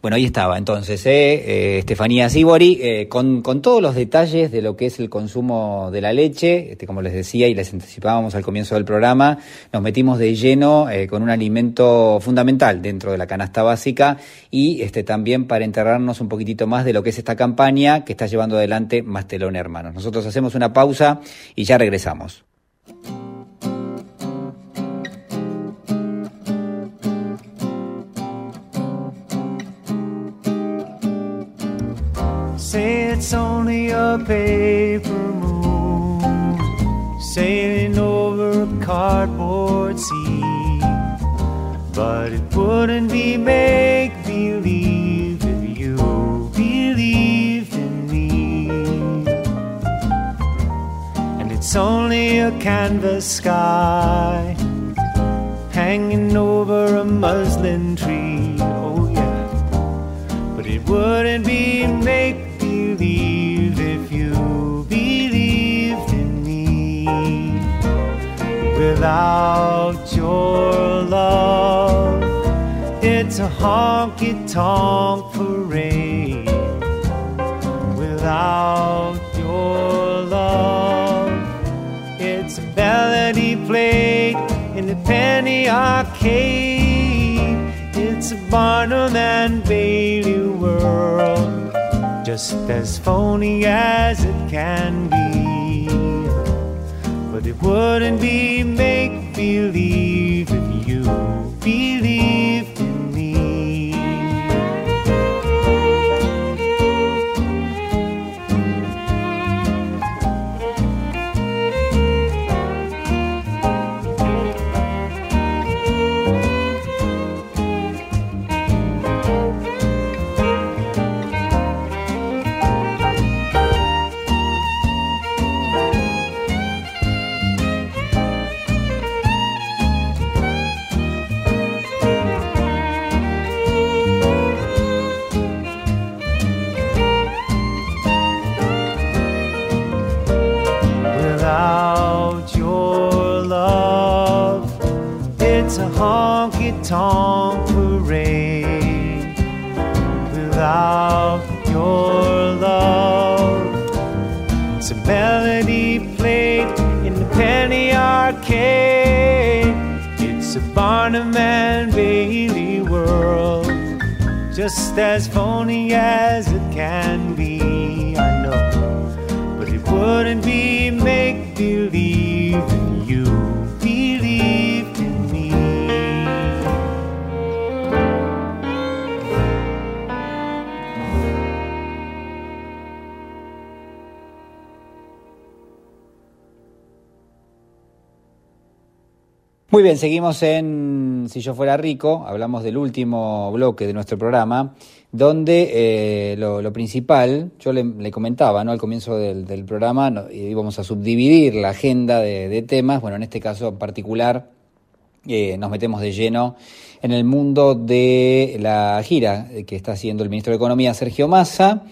[SPEAKER 42] Bueno, ahí estaba entonces eh, eh, Estefanía Sibori eh, con, todos los detalles de lo que es el consumo de la leche. Este, como les decía y les anticipábamos al comienzo del programa, nos metimos de lleno con un alimento fundamental dentro de la canasta básica y este, también para enterrarnos un poquitito más de lo que es esta campaña que está llevando adelante Mastelón Hermanos. Nosotros hacemos una pausa y ya regresamos. It's only a paper moon sailing over a cardboard sea. But it wouldn't be make believe if you believed in me. And it's only a canvas sky hanging over a muslin tree. Oh, yeah. But it wouldn't be make honky tonk parade. Without your love, it's a melody played in the penny arcade. It's a Barnum and Bailey world just as phony as it can be. But it wouldn't be make believe just as phony as it can
[SPEAKER 36] bien, seguimos en Si yo fuera rico, hablamos del último bloque de nuestro programa, donde eh, lo, principal, yo le, comentaba ¿no? al comienzo del, programa, íbamos a subdividir la agenda de, temas, bueno, en este caso en particular eh, nos metemos de lleno en el mundo de la gira que está haciendo el ministro de Economía, Sergio Massa,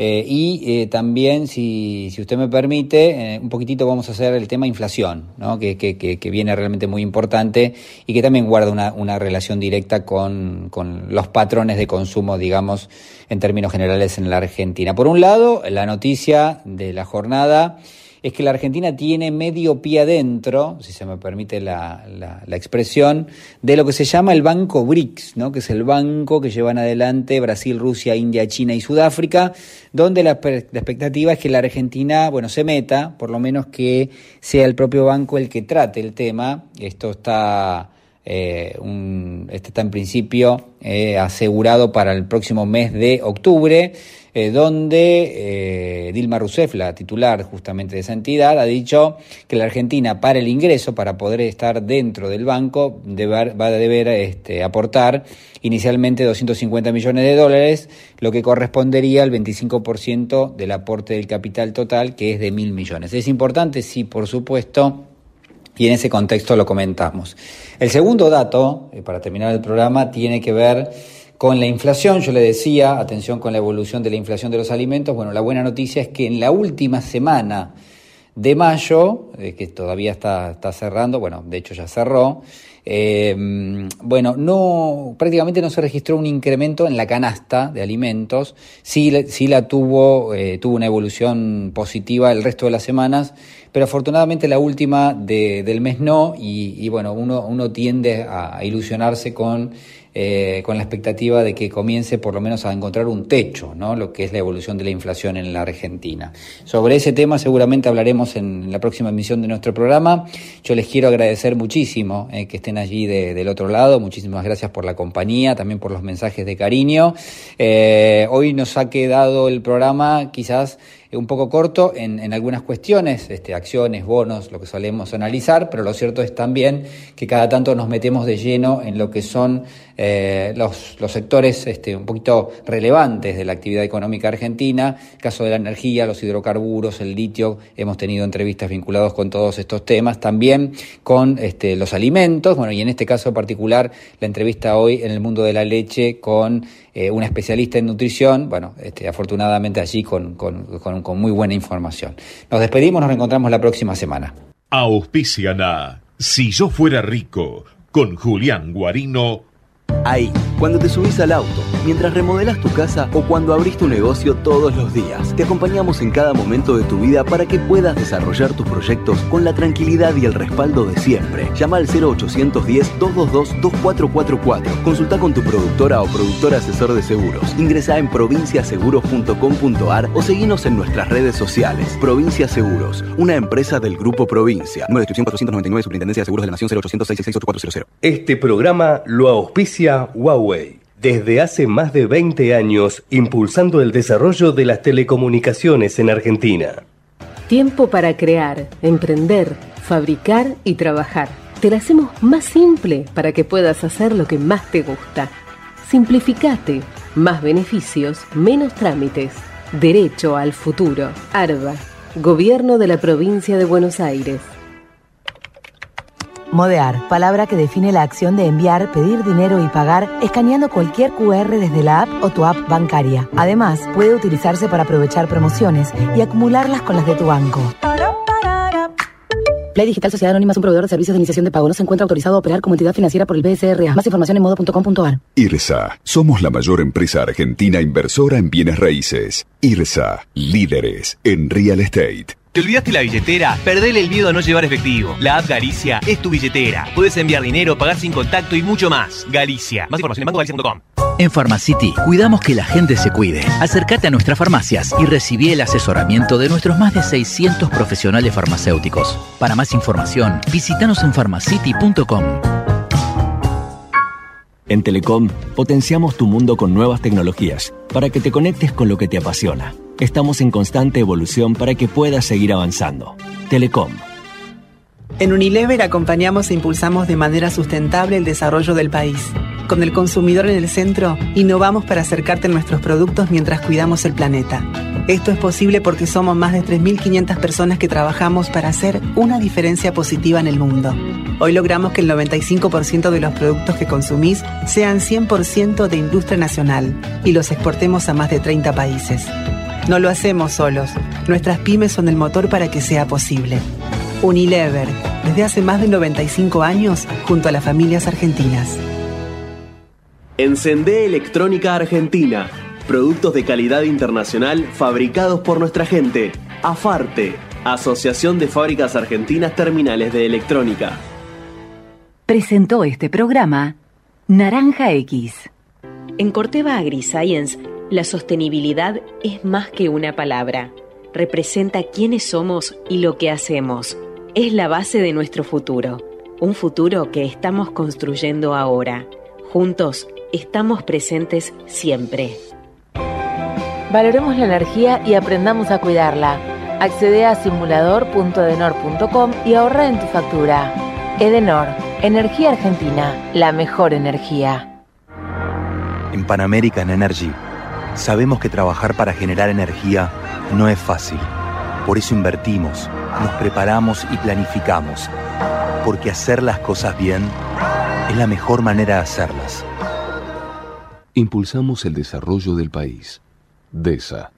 [SPEAKER 36] eh, y eh, también, si, si, usted me permite, eh, un poquitito vamos a hacer el tema inflación, ¿no? que, que, que, viene realmente muy importante y que también guarda una, una relación directa con, con, los patrones de consumo, digamos, en términos generales en la Argentina. Por un lado, la noticia de la jornada es que la Argentina tiene medio pie adentro, si se me permite la, la, expresión, de lo que se llama el Banco BRICS, ¿no? que es el banco que llevan adelante Brasil, Rusia, India, China y Sudáfrica, donde la, expectativa es que la Argentina, bueno, se meta, por lo menos que sea el propio banco el que trate el tema. Esto está... Eh, está en principio eh, asegurado para el próximo mes de octubre. Eh, donde eh, Dilma Rousseff, la titular justamente de esa entidad, ha dicho que la Argentina para el ingreso, para poder estar dentro del banco, va a deber este, aportar inicialmente 250 millones de dólares, lo que correspondería al 25% del aporte del capital total, que es de mil millones. ¿Es importante? Sí, por supuesto. Y en ese contexto lo comentamos. El segundo dato, eh, para terminar el programa, tiene que ver con la inflación, yo le decía, atención con la evolución de la inflación de los alimentos, bueno, la buena noticia es que en la última semana de mayo, eh, que todavía está, está, cerrando, bueno, de hecho ya cerró, eh, bueno, no, prácticamente no se registró un incremento en la canasta de alimentos, sí, sí la tuvo, eh, tuvo una evolución positiva el resto de las semanas, pero afortunadamente la última de, del mes no, y, y bueno, uno, uno tiende a ilusionarse con eh, con la expectativa de que comience por lo menos a encontrar un techo, ¿no? lo que es la evolución de la inflación en la Argentina. Sobre ese tema seguramente hablaremos en la próxima emisión de nuestro programa. Yo les quiero agradecer muchísimo eh, que estén allí del otro lado, muchísimas gracias por la compañía, también por los mensajes de cariño. Eh, hoy nos ha quedado el programa quizás un poco corto en, en, algunas cuestiones, este, acciones, bonos, lo que solemos analizar, pero lo cierto es también que cada tanto nos metemos de lleno en lo que son eh, los, los, sectores este, un poquito relevantes de la actividad económica argentina, caso de la energía, los hidrocarburos, el litio, hemos tenido entrevistas vinculadas con todos estos temas, también con este, los alimentos, bueno, y en este caso particular, la entrevista hoy en el mundo de la leche con eh, una especialista en nutrición, bueno, este, afortunadamente allí con, con, con, muy buena información. Nos despedimos, nos reencontramos la próxima semana.
[SPEAKER 1] Auspician a Si yo fuera rico, con Julián Guarino
[SPEAKER 2] Ahí, cuando te subís al auto, mientras remodelas tu casa o cuando abrís tu negocio todos los días, te acompañamos en cada momento de tu vida para que puedas desarrollar tus proyectos con la tranquilidad y el respaldo de siempre. Llama al 0810-222-2444. Consulta con tu productora o productor asesor de seguros. Ingresa en provinciaseguros.com.ar o seguinos en nuestras redes sociales. Provincia Seguros, una empresa del Grupo Provincia. Número de 499, Superintendencia de Seguros de la Nación 0800
[SPEAKER 3] Este programa lo auspicia Huawei. Desde hace más de 20 años, impulsando el desarrollo de las telecomunicaciones en Argentina.
[SPEAKER 4] Tiempo para crear, emprender, fabricar y trabajar. Te lo hacemos más simple para que puedas hacer lo que más te gusta. Simplificate. Más beneficios, menos trámites. Derecho al futuro. ARBA. Gobierno de la Provincia de Buenos Aires.
[SPEAKER 5] Modear, palabra que define la acción de enviar, pedir dinero y pagar escaneando cualquier QR desde la app o tu app bancaria. Además, puede utilizarse para aprovechar promociones y acumularlas con las de tu banco. Play Digital Sociedad Anónima es un proveedor de servicios de iniciación de pago. No se encuentra autorizado a operar como entidad financiera por el BSRA. Más información en modo.com.ar.
[SPEAKER 6] IRSA. Somos la mayor empresa argentina inversora en bienes raíces. IRSA. Líderes en real estate.
[SPEAKER 43] ¿Te olvidaste la billetera? Perdele el miedo a no llevar efectivo. La app Galicia es tu billetera. Puedes enviar dinero, pagar sin contacto y mucho más. Galicia. Más información en bancogalicia.com.
[SPEAKER 8] En Pharmacity cuidamos que la gente se cuide. Acércate a nuestras farmacias y recibí el asesoramiento de nuestros más de 600 profesionales farmacéuticos. Para más información, visítanos en pharmacity.com.
[SPEAKER 9] En Telecom potenciamos tu mundo con nuevas tecnologías para que te conectes con lo que te apasiona. Estamos en constante evolución para que puedas seguir avanzando. Telecom
[SPEAKER 10] En Unilever acompañamos e impulsamos de manera sustentable el desarrollo del país. Con el consumidor en el centro, innovamos para acercarte a nuestros productos mientras cuidamos el planeta. Esto es posible porque somos más de 3.500 personas que trabajamos para hacer una diferencia positiva en el mundo. Hoy logramos que el 95% de los productos que consumís sean 100% de industria nacional y los exportemos a más de 30 países. No lo hacemos solos. Nuestras pymes son el motor para que sea posible. Unilever, desde hace más de 95 años, junto a las familias argentinas.
[SPEAKER 11] Encendé Electrónica Argentina. Productos de calidad internacional fabricados por nuestra gente. AFARTE, Asociación de Fábricas Argentinas Terminales de Electrónica.
[SPEAKER 25] Presentó este programa Naranja X.
[SPEAKER 13] En Corteva AgriScience, la sostenibilidad es más que una palabra. Representa quiénes somos y lo que hacemos. Es la base de nuestro futuro. Un futuro que estamos construyendo ahora. Juntos estamos presentes siempre.
[SPEAKER 25] Valoremos la energía y aprendamos a cuidarla. Accede a simulador.edenor.com y ahorra en tu factura. Edenor, Energía Argentina, la mejor energía.
[SPEAKER 17] En Pan American Energy sabemos que trabajar para generar energía no es fácil. Por eso invertimos, nos preparamos y planificamos. Porque hacer las cosas bien es la mejor manera de hacerlas.
[SPEAKER 16] Impulsamos el desarrollo del país. DESA,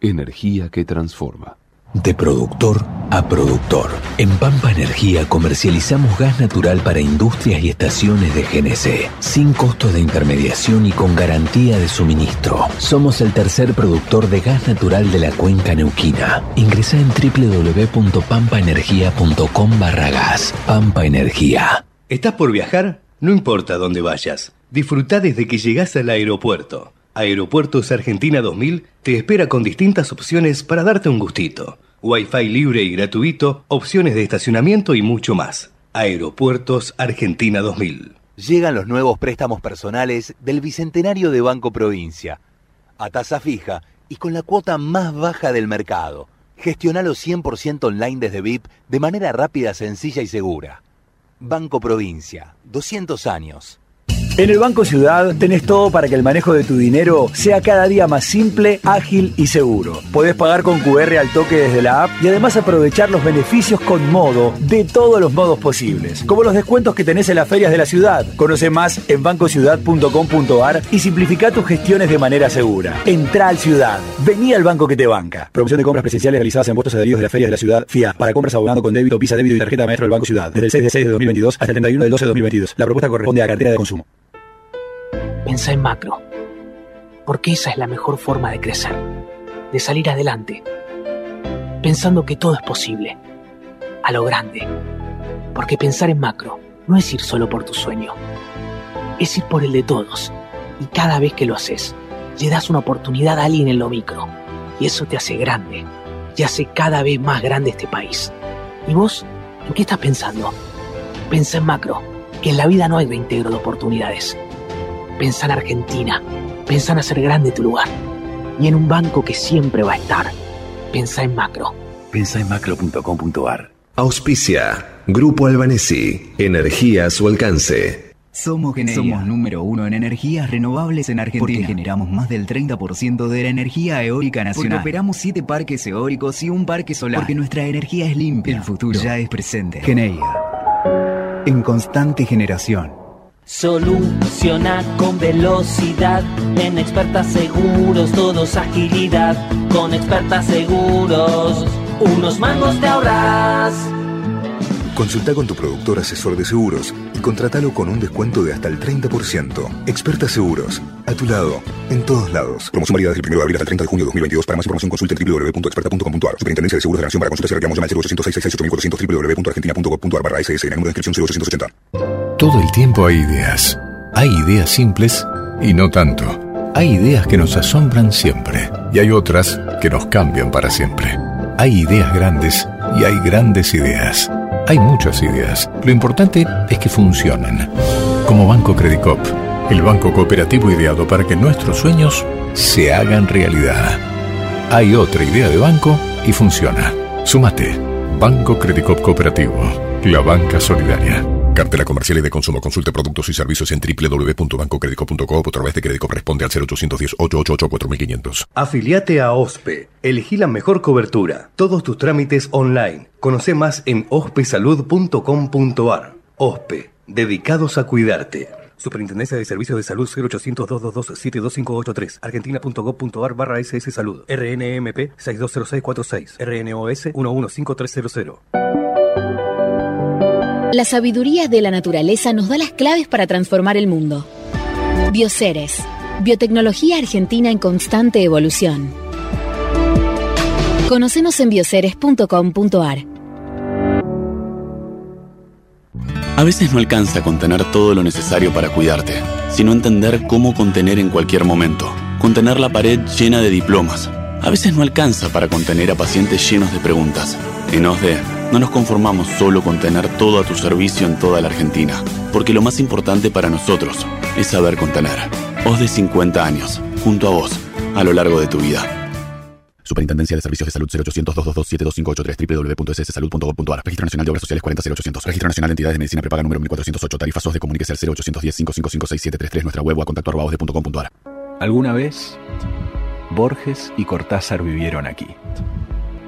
[SPEAKER 16] energía que transforma.
[SPEAKER 44] De productor a productor. En Pampa Energía comercializamos gas natural para industrias y estaciones de GNC, sin costo de intermediación y con garantía de suministro. Somos el tercer productor de gas natural de la cuenca neuquina. Ingresa en www.pampaenergia.com barra gas. Pampa Energía.
[SPEAKER 3] ¿Estás por viajar? No importa dónde vayas. Disfruta desde que llegas al aeropuerto. Aeropuertos Argentina 2000 te espera con distintas opciones para darte un gustito. Wi-Fi libre y gratuito, opciones de estacionamiento y mucho más. Aeropuertos Argentina 2000.
[SPEAKER 17] Llegan los nuevos préstamos personales del Bicentenario de Banco Provincia. A tasa fija y con la cuota más baja del mercado. Gestionalo 100% online desde VIP de manera rápida, sencilla y segura. Banco Provincia, 200 años.
[SPEAKER 18] En el Banco Ciudad tenés todo para que el manejo de tu dinero sea cada día más simple, ágil y seguro. Podés pagar con QR al toque desde la app y además aprovechar los beneficios con modo de todos los modos posibles, como los descuentos que tenés en las ferias de la ciudad. Conoce más en bancociudad.com.ar y simplifica tus gestiones de manera segura. Entra al Ciudad. Vení al banco que te banca. Promoción de compras presenciales realizadas en puestos adheridos de las ferias de la ciudad FIA para compras abonando con débito, visa débito y tarjeta maestro del Banco Ciudad desde el 6 de 6 de 2022 hasta el 31 del 12 de 2022. La propuesta corresponde a cartera de consumo.
[SPEAKER 9] Pensa en macro, porque esa es la mejor forma de crecer, de salir adelante, pensando que todo es posible, a lo grande, porque pensar en macro no es ir solo por tu sueño, es ir por el de todos, y cada vez que lo haces, le das una oportunidad a alguien en lo micro, y eso te hace grande, y hace cada vez más grande este país. ¿Y vos? ¿En qué estás pensando? Pensa en macro, que en la vida no hay reintegro de oportunidades Pensa en Argentina. Pensa en hacer grande tu lugar. Y en un banco que siempre va a estar. Pensa en macro.
[SPEAKER 45] Pensa en macro.com.ar. Auspicia. Grupo Albanesi. Energía a su alcance.
[SPEAKER 46] Somos Somos número uno en energías renovables en Argentina. Porque generamos más del 30% de la energía eólica nacional. Porque operamos siete parques eólicos y un parque solar. Porque nuestra energía es limpia. El futuro ya es presente. Geneia. En constante generación.
[SPEAKER 47] Soluciona con velocidad en expertas seguros, todos agilidad. Con expertas seguros, unos mangos te ahorras.
[SPEAKER 45] Consulta con tu productor asesor de seguros y contratalo con un descuento de hasta el 30%. Experta Seguros, a tu lado, en todos lados. Promoción válida desde el 1 de abril hasta el 30 de junio de 2022. Para más información consulta en www.experta.com.ar. Superintendencia de Seguros de la Nación para consultas y reclamos llama al 0800 www.argentina.gov.ar barra SS. En el número de inscripción 0880.
[SPEAKER 48] Todo el tiempo hay ideas. Hay ideas simples y no tanto. Hay ideas que nos asombran siempre y hay otras que nos cambian para siempre. Hay ideas grandes y hay grandes ideas. Hay muchas ideas. Lo importante es que funcionen. Como Banco Credicop, el banco cooperativo ideado para que nuestros sueños se hagan realidad. Hay otra idea de banco y funciona. Sumate. Banco Credicop Cooperativo
[SPEAKER 45] La banca solidaria. Cartela comercial y de consumo. Consulte productos y servicios en www.bancocredico.com o a través de crédito corresponde al 0810 888 4500.
[SPEAKER 3] Afiliate a OSPE. Elegí la mejor cobertura. Todos tus trámites online. Conoce más en ospesalud.com.ar. OSPE. Dedicados a cuidarte. Superintendencia de Servicios de Salud 0800 222 72583 argentina.gov.ar barra SS Salud RNMP 620646 RNOS 115300
[SPEAKER 25] La sabiduría de la naturaleza nos da las claves para transformar el mundo. Bioceres, biotecnología argentina en constante evolución. Conocenos en bioceres.com.ar.
[SPEAKER 26] A veces no alcanza contener todo lo necesario para cuidarte, sino entender cómo contener en cualquier momento. Contener la pared llena de diplomas. A veces no alcanza para contener a pacientes llenos de preguntas. En OSDE, no nos conformamos solo con tener todo a tu servicio en toda la Argentina, porque lo más importante para nosotros es saber contener. OSDE 50 años, junto a vos, a lo largo de tu vida.
[SPEAKER 49] Superintendencia de Servicios de Salud 0800 222 72583 www.sssalud.gov.ar Registro Nacional de Obras Sociales 40800 Registro Nacional de Entidades de Medicina Prepaga número 1408 Tarifas SOS de Comuníquese al 0810 555 6733 Nuestra web o a contacto osde.com.ar
[SPEAKER 50] Alguna vez, Borges y Cortázar vivieron aquí.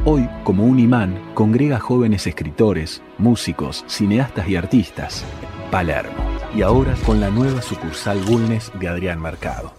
[SPEAKER 50] Hoy, como un imán, congrega jóvenes escritores, músicos, cineastas y artistas. Palermo. Y ahora con la nueva sucursal Bulnes de Adrián Mercado.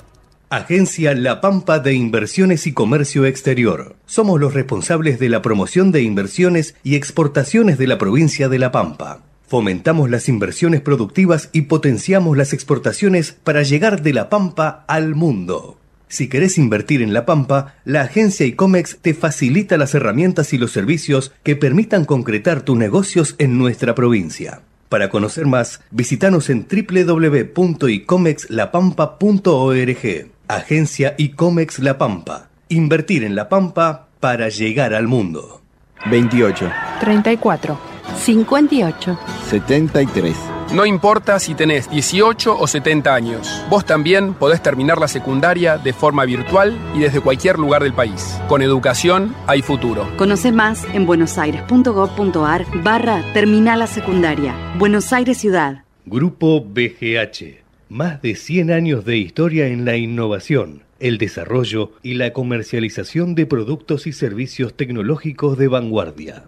[SPEAKER 3] Agencia La Pampa de Inversiones y Comercio Exterior. Somos los responsables de la promoción de inversiones y exportaciones de la provincia de La Pampa. Fomentamos las inversiones productivas y potenciamos las exportaciones para llegar de La Pampa al mundo. Si querés invertir en La Pampa, la agencia ICOMEX te facilita las herramientas y los servicios que permitan concretar tus negocios en nuestra provincia. Para conocer más, visitanos en www.icomexlapampa.org. Agencia ICOMEX La Pampa. Invertir en La Pampa para llegar al mundo.
[SPEAKER 51] 28.
[SPEAKER 52] 34. 58.
[SPEAKER 51] 73.
[SPEAKER 31] No importa si tenés 18 o 70 años, vos también podés terminar la secundaria de forma virtual y desde cualquier lugar del país. Con educación hay futuro.
[SPEAKER 30] Conoce más en buenosaires.gov.ar barra Terminal la Secundaria. Buenos Aires Ciudad.
[SPEAKER 3] Grupo BGH. Más de 100 años de historia en la innovación, el desarrollo y la comercialización de productos y servicios tecnológicos de vanguardia.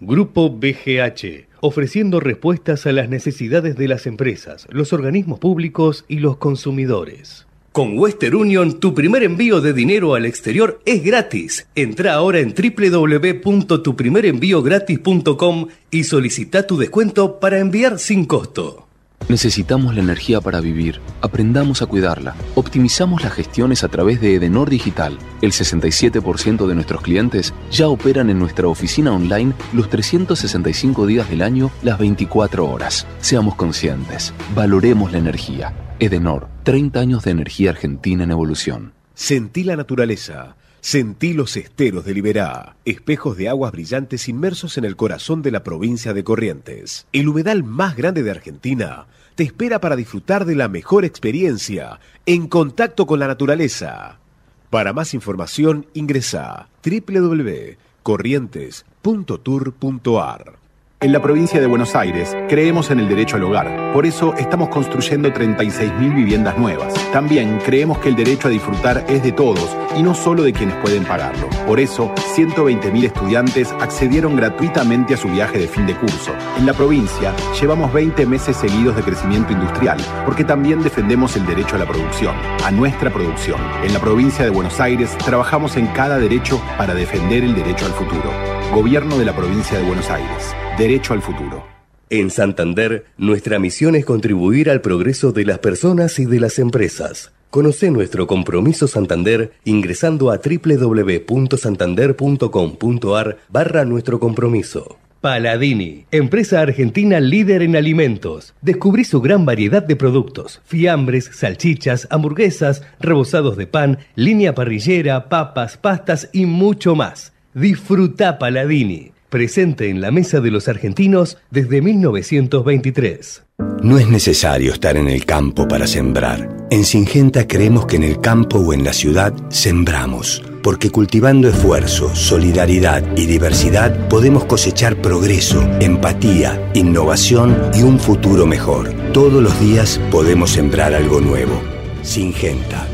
[SPEAKER 3] Grupo BGH, ofreciendo respuestas a las necesidades de las empresas, los organismos públicos y los consumidores. Con Western Union, tu primer envío de dinero al exterior es gratis. Entra ahora en www.tuprimerenviogratis.com y solicita tu descuento para enviar sin costo.
[SPEAKER 16] Necesitamos la energía para vivir. Aprendamos a cuidarla. Optimizamos las gestiones a través de Edenor Digital. El 67% de nuestros clientes ya operan en nuestra oficina online los 365 días del año, las 24 horas. Seamos conscientes. Valoremos la energía. Edenor, 30 años de energía argentina en evolución.
[SPEAKER 1] Sentí la naturaleza. Sentí los esteros de Liberá, espejos de aguas brillantes inmersos en el corazón de la provincia de Corrientes. El humedal más grande de Argentina te espera para disfrutar de la mejor experiencia en contacto con la naturaleza. Para más información ingresa www.corrientes.tour.ar.
[SPEAKER 33] En la provincia de Buenos Aires creemos en el derecho al hogar. Por eso estamos construyendo 36.000 viviendas nuevas. También creemos que el derecho a disfrutar es de todos y no solo de quienes pueden pagarlo. Por eso, 120.000 estudiantes accedieron gratuitamente a su viaje de fin de curso. En la provincia llevamos 20 meses seguidos de crecimiento industrial, porque también defendemos el derecho a la producción, a nuestra producción. En la provincia de Buenos Aires trabajamos en cada derecho para defender el derecho al futuro. Gobierno de la provincia de Buenos Aires. Derecho al futuro.
[SPEAKER 3] En Santander, nuestra misión es contribuir al progreso de las personas y de las empresas. Conoce nuestro compromiso Santander ingresando a www.santander.com.ar barra nuestro compromiso. Paladini, empresa argentina líder en alimentos. Descubrí su gran variedad de productos, fiambres, salchichas, hamburguesas, rebozados de pan, línea parrillera, papas, pastas y mucho más. Disfruta Paladini. Presente en la mesa de los argentinos desde 1923.
[SPEAKER 35] No es necesario estar en el campo para sembrar. En Singenta creemos que en el campo o en la ciudad sembramos, porque cultivando esfuerzo, solidaridad y diversidad podemos cosechar progreso, empatía, innovación y un futuro mejor. Todos los días podemos sembrar algo nuevo. Singenta